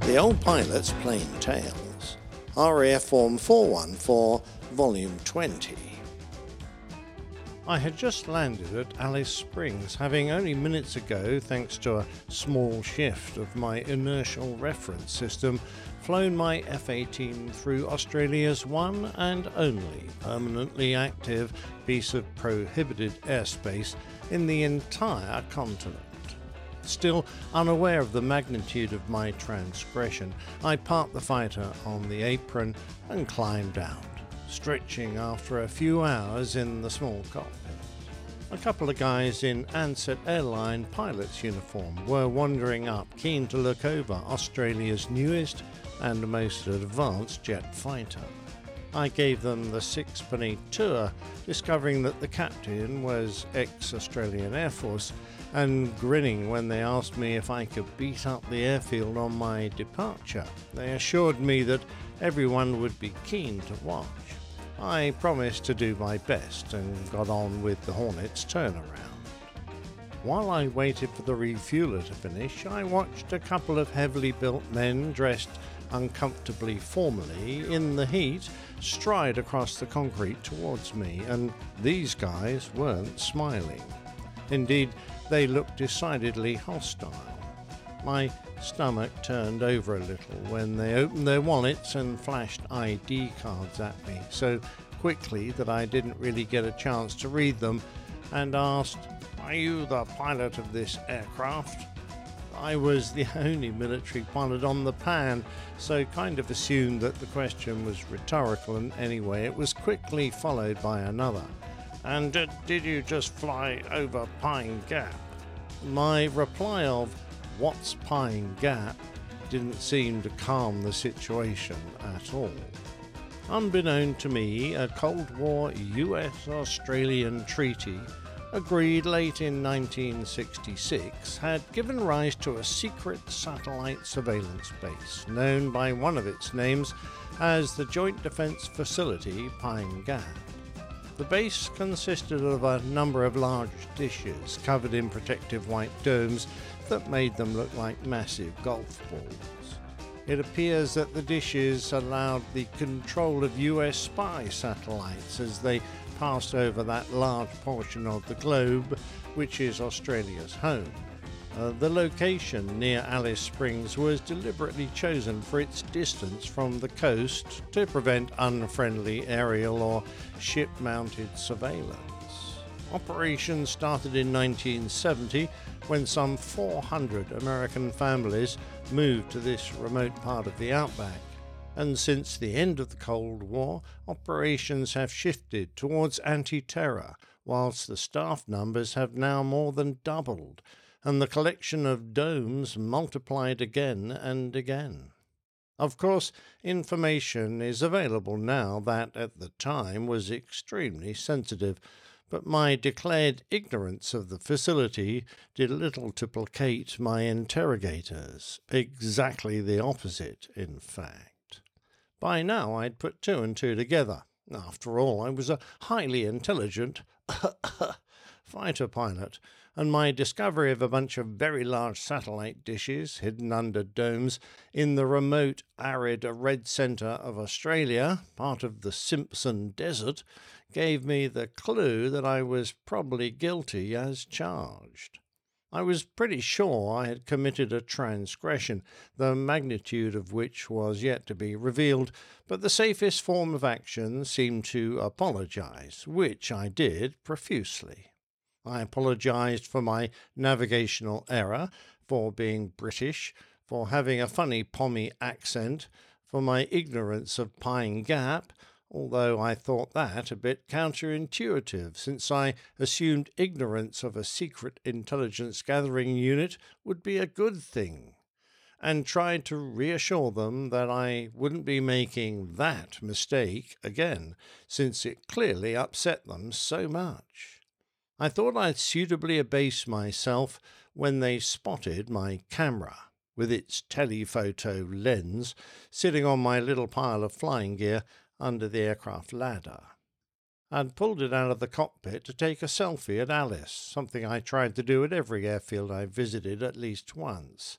The Old Pilot's Plain Tales, RAF Form 414, Volume 20. I had just landed at Alice Springs, having only minutes ago, thanks to a small shift of my inertial reference system, flown my F 18 through Australia's one and only permanently active piece of prohibited airspace in the entire continent. Still unaware of the magnitude of my transgression, I parked the fighter on the apron and climbed out, stretching after a few hours in the small cockpit. A couple of guys in Ansett Airline pilot's uniform were wandering up, keen to look over Australia's newest and most advanced jet fighter. I gave them the sixpenny tour, discovering that the captain was ex Australian Air Force and grinning when they asked me if I could beat up the airfield on my departure. They assured me that everyone would be keen to watch. I promised to do my best and got on with the Hornet's turnaround. While I waited for the refueler to finish, I watched a couple of heavily built men dressed uncomfortably formally in the heat stride across the concrete towards me, and these guys weren't smiling. Indeed, they looked decidedly hostile. My stomach turned over a little when they opened their wallets and flashed ID cards at me so quickly that I didn't really get a chance to read them and asked, Are you the pilot of this aircraft? I was the only military pilot on the pan, so kind of assumed that the question was rhetorical, and anyway, it was quickly followed by another. And uh, did you just fly over Pine Gap? My reply of, What's Pine Gap? didn't seem to calm the situation at all. Unbeknown to me, a Cold War US Australian treaty, agreed late in 1966, had given rise to a secret satellite surveillance base known by one of its names as the Joint Defence Facility Pine Gap. The base consisted of a number of large dishes covered in protective white domes that made them look like massive golf balls. It appears that the dishes allowed the control of US spy satellites as they passed over that large portion of the globe which is Australia's home. Uh, the location near Alice Springs was deliberately chosen for its distance from the coast to prevent unfriendly aerial or ship mounted surveillance. Operations started in 1970 when some 400 American families moved to this remote part of the outback. And since the end of the Cold War, operations have shifted towards anti terror, whilst the staff numbers have now more than doubled and the collection of domes multiplied again and again. Of course, information is available now that at the time was extremely sensitive, but my declared ignorance of the facility did little to placate my interrogators. Exactly the opposite, in fact. By now I'd put two and two together. After all, I was a highly intelligent fighter pilot and my discovery of a bunch of very large satellite dishes hidden under domes in the remote, arid red centre of Australia, part of the Simpson Desert, gave me the clue that I was probably guilty as charged. I was pretty sure I had committed a transgression, the magnitude of which was yet to be revealed, but the safest form of action seemed to apologize, which I did profusely. I apologized for my navigational error, for being British, for having a funny Pommy accent, for my ignorance of Pine Gap, although I thought that a bit counterintuitive, since I assumed ignorance of a secret intelligence gathering unit would be a good thing, and tried to reassure them that I wouldn't be making that mistake again, since it clearly upset them so much. I thought I'd suitably abase myself when they spotted my camera, with its telephoto lens, sitting on my little pile of flying gear under the aircraft ladder. I'd pulled it out of the cockpit to take a selfie at Alice, something I tried to do at every airfield I visited at least once.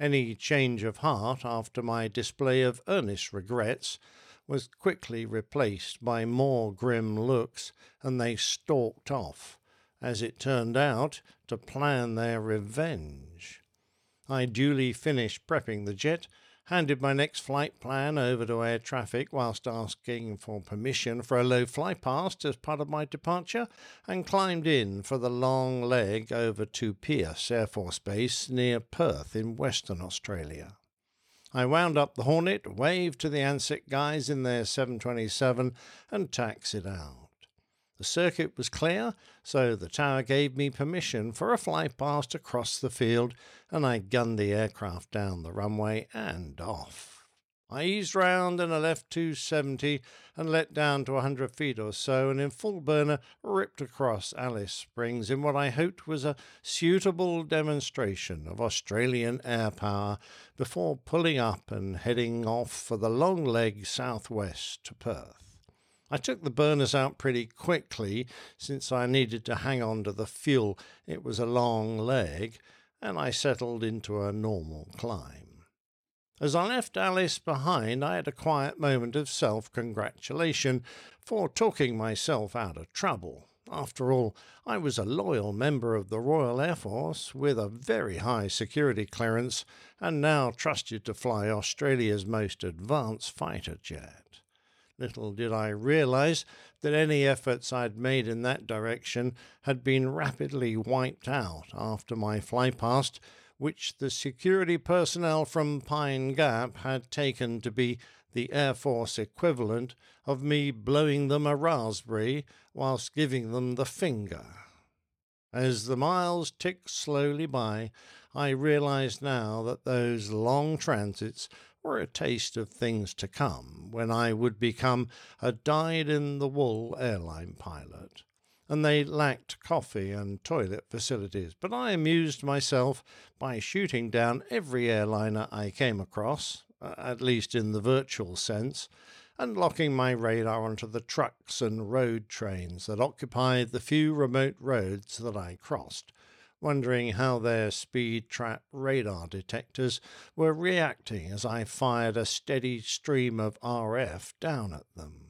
Any change of heart after my display of earnest regrets was quickly replaced by more grim looks, and they stalked off, as it turned out, to plan their revenge. I duly finished prepping the jet handed my next flight plan over to air traffic whilst asking for permission for a low fly past as part of my departure, and climbed in for the long leg over to Pearce Air Force Base near Perth in Western Australia. I wound up the Hornet, waved to the Ansett guys in their 727, and taxied out. The circuit was clear, so the tower gave me permission for a fly past across the field, and I gunned the aircraft down the runway and off. I eased round in a left 270 and let down to a 100 feet or so, and in full burner ripped across Alice Springs in what I hoped was a suitable demonstration of Australian air power before pulling up and heading off for the long leg southwest to Perth. I took the burners out pretty quickly since I needed to hang on to the fuel. It was a long leg, and I settled into a normal climb. As I left Alice behind, I had a quiet moment of self congratulation for talking myself out of trouble. After all, I was a loyal member of the Royal Air Force with a very high security clearance and now trusted to fly Australia's most advanced fighter jet. Little did I realize that any efforts I'd made in that direction had been rapidly wiped out after my flypast, which the security personnel from Pine Gap had taken to be the Air Force equivalent of me blowing them a raspberry whilst giving them the finger. As the miles ticked slowly by, I realized now that those long transits were a taste of things to come when I would become a dyed in the wool airline pilot. And they lacked coffee and toilet facilities, but I amused myself by shooting down every airliner I came across, uh, at least in the virtual sense, and locking my radar onto the trucks and road trains that occupied the few remote roads that I crossed wondering how their speed trap radar detectors were reacting as I fired a steady stream of RF down at them.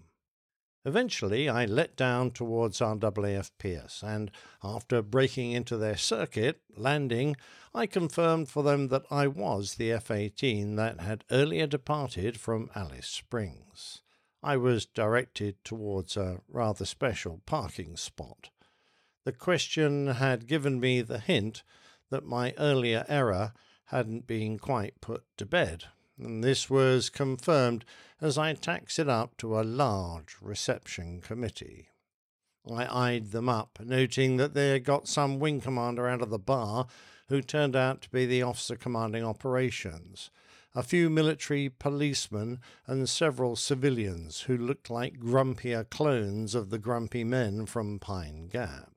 Eventually, I let down towards RAAF Pearce, and after breaking into their circuit, landing, I confirmed for them that I was the F 18 that had earlier departed from Alice Springs. I was directed towards a rather special parking spot. The question had given me the hint that my earlier error hadn't been quite put to bed, and this was confirmed as I taxied up to a large reception committee. I eyed them up, noting that they had got some wing commander out of the bar who turned out to be the officer commanding operations, a few military policemen, and several civilians who looked like grumpier clones of the grumpy men from Pine Gap.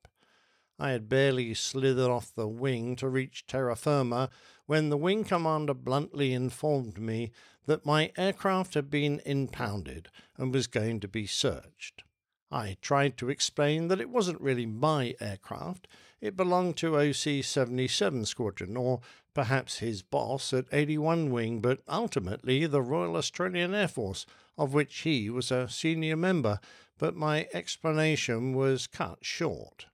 I had barely slithered off the wing to reach terra firma when the wing commander bluntly informed me that my aircraft had been impounded and was going to be searched. I tried to explain that it wasn't really my aircraft, it belonged to OC 77 Squadron, or perhaps his boss at 81 Wing, but ultimately the Royal Australian Air Force, of which he was a senior member, but my explanation was cut short.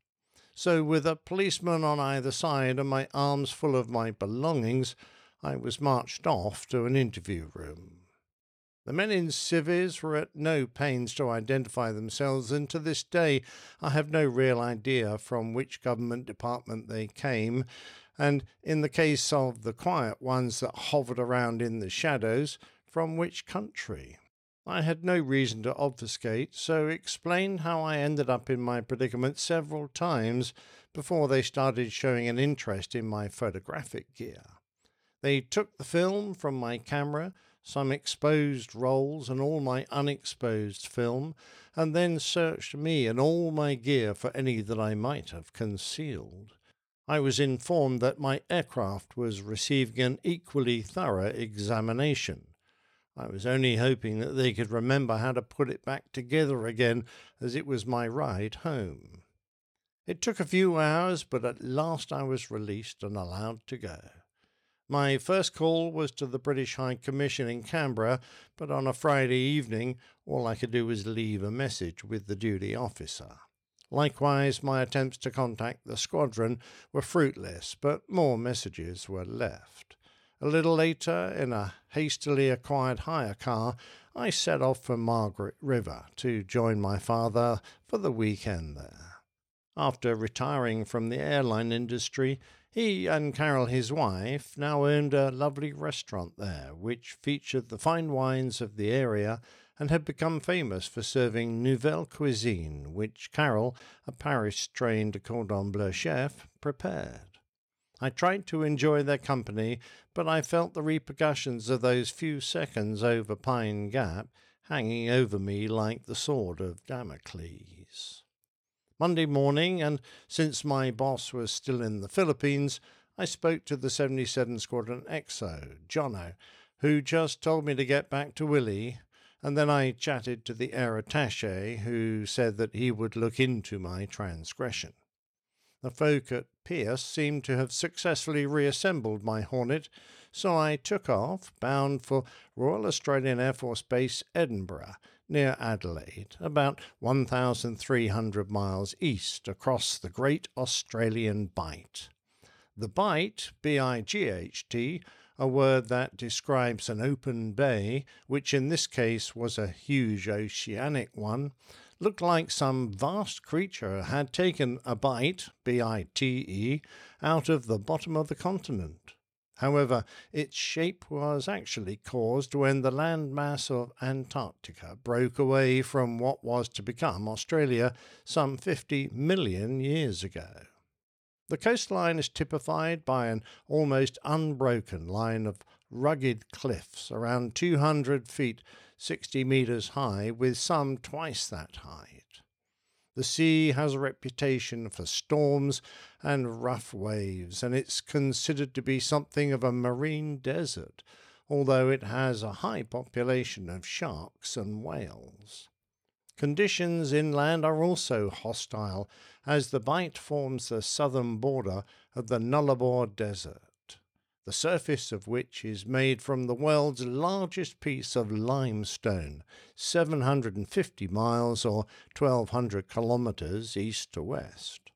So, with a policeman on either side and my arms full of my belongings, I was marched off to an interview room. The men in civis were at no pains to identify themselves, and to this day I have no real idea from which government department they came, and in the case of the quiet ones that hovered around in the shadows, from which country. I had no reason to obfuscate, so explained how I ended up in my predicament several times before they started showing an interest in my photographic gear. They took the film from my camera, some exposed rolls and all my unexposed film, and then searched me and all my gear for any that I might have concealed. I was informed that my aircraft was receiving an equally thorough examination. I was only hoping that they could remember how to put it back together again, as it was my ride home. It took a few hours, but at last I was released and allowed to go. My first call was to the British High Commission in Canberra, but on a Friday evening, all I could do was leave a message with the duty officer. Likewise, my attempts to contact the squadron were fruitless, but more messages were left. A little later, in a hastily acquired hire car, I set off for Margaret River to join my father for the weekend there. After retiring from the airline industry, he and Carol, his wife, now owned a lovely restaurant there, which featured the fine wines of the area and had become famous for serving nouvelle cuisine, which Carol, a Paris trained cordon bleu chef, prepared. I tried to enjoy their company, but I felt the repercussions of those few seconds over Pine Gap hanging over me like the sword of Damocles. Monday morning, and since my boss was still in the Philippines, I spoke to the 77 Squadron XO, Jono, who just told me to get back to Willie, and then I chatted to the air attache, who said that he would look into my transgression. The folk at Pearce seemed to have successfully reassembled my Hornet, so I took off, bound for Royal Australian Air Force Base, Edinburgh, near Adelaide, about 1,300 miles east across the Great Australian Bight. The Bight, B I G H T, a word that describes an open bay, which in this case was a huge oceanic one, looked like some vast creature had taken a bite, B I T E, out of the bottom of the continent. However, its shape was actually caused when the landmass of Antarctica broke away from what was to become Australia some 50 million years ago. The coastline is typified by an almost unbroken line of rugged cliffs around 200 feet 60 metres high, with some twice that height. The sea has a reputation for storms and rough waves, and it's considered to be something of a marine desert, although it has a high population of sharks and whales. Conditions inland are also hostile, as the Bight forms the southern border of the Nullarbor Desert the surface of which is made from the world's largest piece of limestone, 750 miles or 1200 kilometers east to west.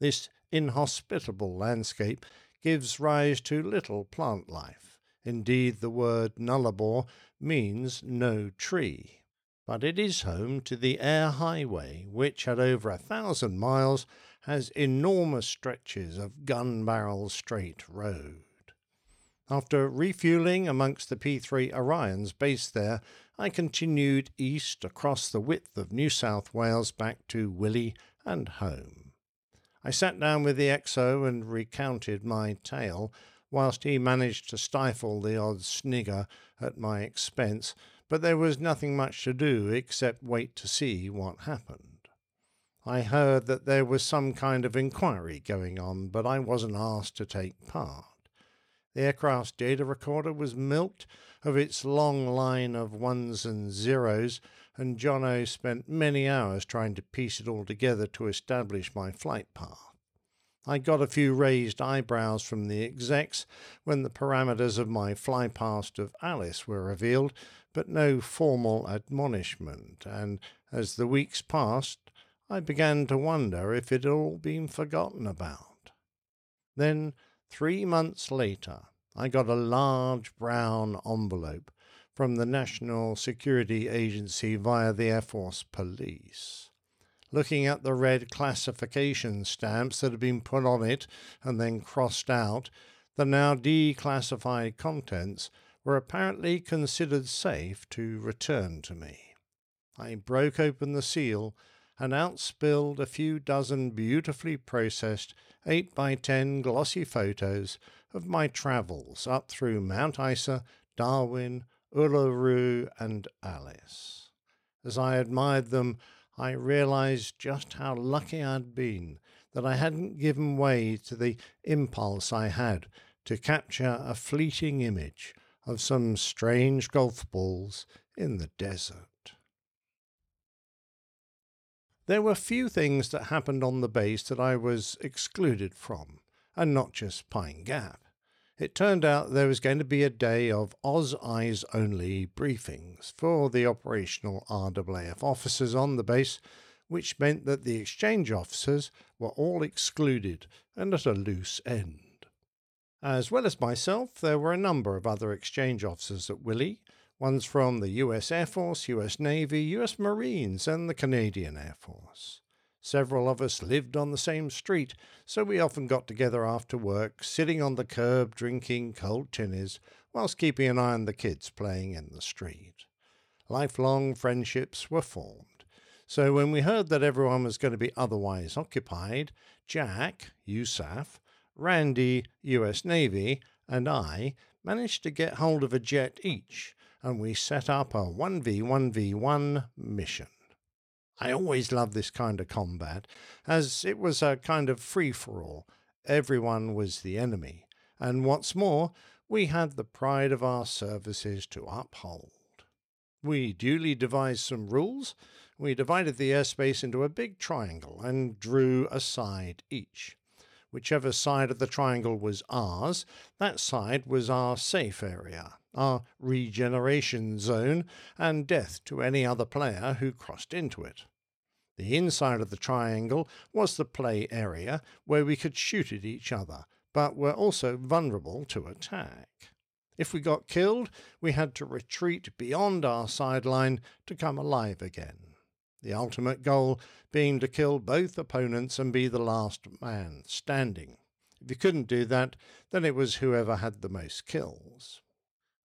This inhospitable landscape gives rise to little plant life. Indeed, the word nullarbor means no tree. But it is home to the Eyre Highway, which at over a thousand miles has enormous stretches of gun barrel straight road. After refueling amongst the P 3 Orions based there, I continued east across the width of New South Wales back to Willie and home. I sat down with the XO and recounted my tale, whilst he managed to stifle the odd snigger at my expense, but there was nothing much to do except wait to see what happened. I heard that there was some kind of inquiry going on, but I wasn't asked to take part. The aircraft's data recorder was milked of its long line of ones and zeros, and Jono spent many hours trying to piece it all together to establish my flight path. I got a few raised eyebrows from the execs when the parameters of my fly past of Alice were revealed, but no formal admonishment, and as the weeks passed, I began to wonder if it had all been forgotten about. Then Three months later, I got a large brown envelope from the National Security Agency via the Air Force Police. Looking at the red classification stamps that had been put on it and then crossed out, the now declassified contents were apparently considered safe to return to me. I broke open the seal and out spilled a few dozen beautifully processed 8 by 10 glossy photos of my travels up through Mount Isa, Darwin, Uluru, and Alice. As I admired them, I realized just how lucky I'd been that I hadn't given way to the impulse I had to capture a fleeting image of some strange golf balls in the desert. There were few things that happened on the base that I was excluded from, and not just Pine Gap. It turned out there was going to be a day of Oz Eyes only briefings for the operational RAAF officers on the base, which meant that the exchange officers were all excluded and at a loose end. As well as myself, there were a number of other exchange officers at Willie, ones from the US Air Force, US Navy, US Marines, and the Canadian Air Force. Several of us lived on the same street, so we often got together after work, sitting on the curb drinking cold tinnies, whilst keeping an eye on the kids playing in the street. Lifelong friendships were formed. So when we heard that everyone was going to be otherwise occupied, Jack, USAF, Randy, US Navy, and I managed to get hold of a jet each, and we set up a 1v1v1 mission. I always loved this kind of combat, as it was a kind of free for all. Everyone was the enemy, and what's more, we had the pride of our services to uphold. We duly devised some rules. We divided the airspace into a big triangle and drew a side each. Whichever side of the triangle was ours, that side was our safe area, our regeneration zone, and death to any other player who crossed into it. The inside of the triangle was the play area where we could shoot at each other, but were also vulnerable to attack. If we got killed, we had to retreat beyond our sideline to come alive again the ultimate goal being to kill both opponents and be the last man standing. If you couldn't do that, then it was whoever had the most kills.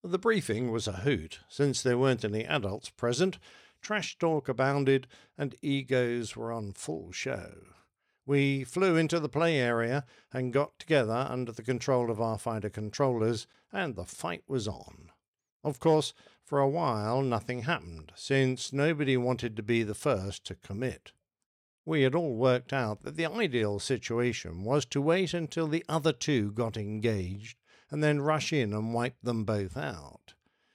The briefing was a hoot, since there weren't any adults present, trash talk abounded, and egos were on full show. We flew into the play area and got together under the control of our fighter controllers, and the fight was on. Of course, for a while nothing happened, since nobody wanted to be the first to commit. We had all worked out that the ideal situation was to wait until the other two got engaged and then rush in and wipe them both out.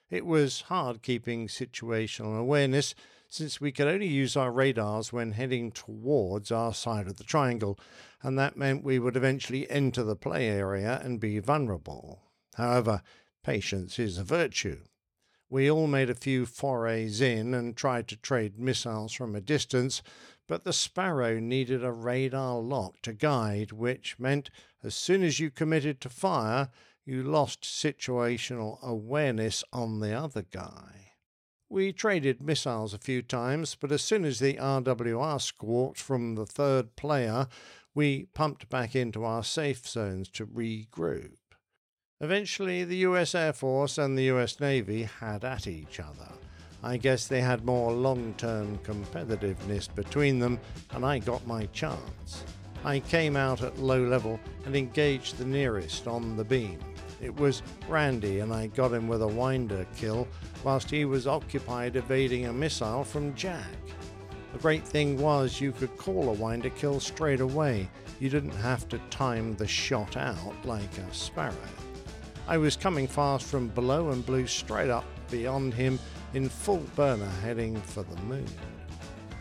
It was hard keeping situational awareness since we could only use our radars when heading towards our side of the triangle, and that meant we would eventually enter the play area and be vulnerable. However, patience is a virtue, we all made a few forays in and tried to trade missiles from a distance, but the Sparrow needed a radar lock to guide, which meant as soon as you committed to fire, you lost situational awareness on the other guy. We traded missiles a few times, but as soon as the RWR squawked from the third player, we pumped back into our safe zones to regroup. Eventually, the US Air Force and the US Navy had at each other. I guess they had more long term competitiveness between them, and I got my chance. I came out at low level and engaged the nearest on the beam. It was Randy, and I got him with a winder kill whilst he was occupied evading a missile from Jack. The great thing was you could call a winder kill straight away. You didn't have to time the shot out like a sparrow. I was coming fast from below and blew straight up beyond him in full burner heading for the moon.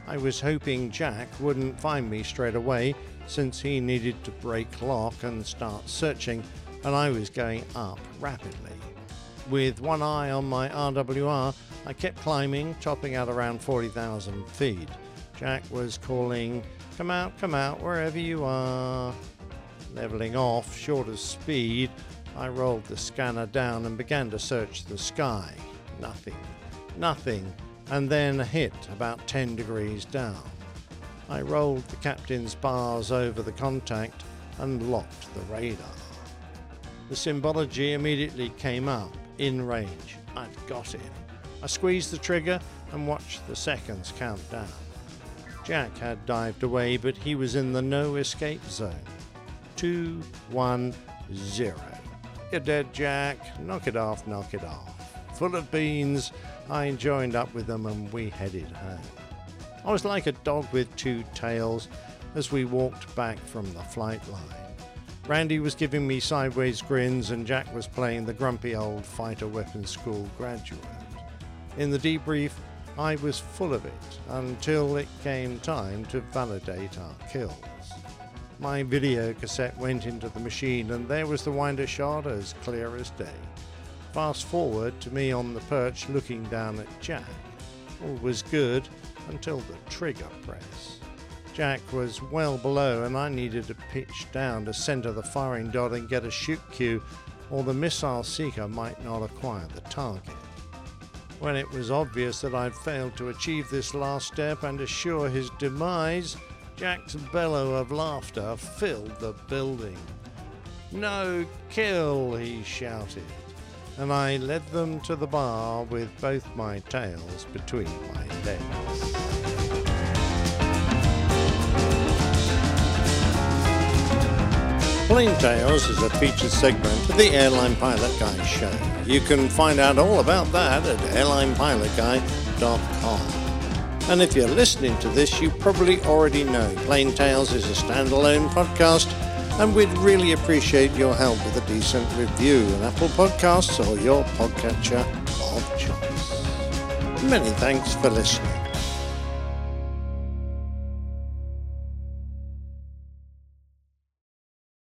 I was hoping Jack wouldn't find me straight away since he needed to break lock and start searching, and I was going up rapidly. With one eye on my RWR, I kept climbing, topping out around 40,000 feet. Jack was calling, Come out, come out, wherever you are. Leveling off, short of speed, I rolled the scanner down and began to search the sky. Nothing. Nothing. And then a hit about 10 degrees down. I rolled the captain's bars over the contact and locked the radar. The symbology immediately came up, in range. I'd got him. I squeezed the trigger and watched the seconds count down. Jack had dived away, but he was in the no escape zone. Two, one, zero. You're dead, Jack. Knock it off, knock it off. Full of beans, I joined up with them and we headed home. I was like a dog with two tails as we walked back from the flight line. Randy was giving me sideways grins, and Jack was playing the grumpy old fighter weapons school graduate. In the debrief, I was full of it until it came time to validate our kills. My video cassette went into the machine, and there was the winder shot as clear as day. Fast forward to me on the perch looking down at Jack. All was good until the trigger press. Jack was well below, and I needed to pitch down to center the firing dot and get a shoot cue, or the missile seeker might not acquire the target. When it was obvious that I'd failed to achieve this last step and assure his demise, Jack's bellow of laughter filled the building. No kill, he shouted, and I led them to the bar with both my tails between my legs. Plain Tales is a featured segment of the Airline Pilot Guy show. You can find out all about that at airlinepilotguy.com. And if you're listening to this, you probably already know Plain Tales is a standalone podcast, and we'd really appreciate your help with a decent review on Apple Podcasts or your podcatcher of choice. Many thanks for listening.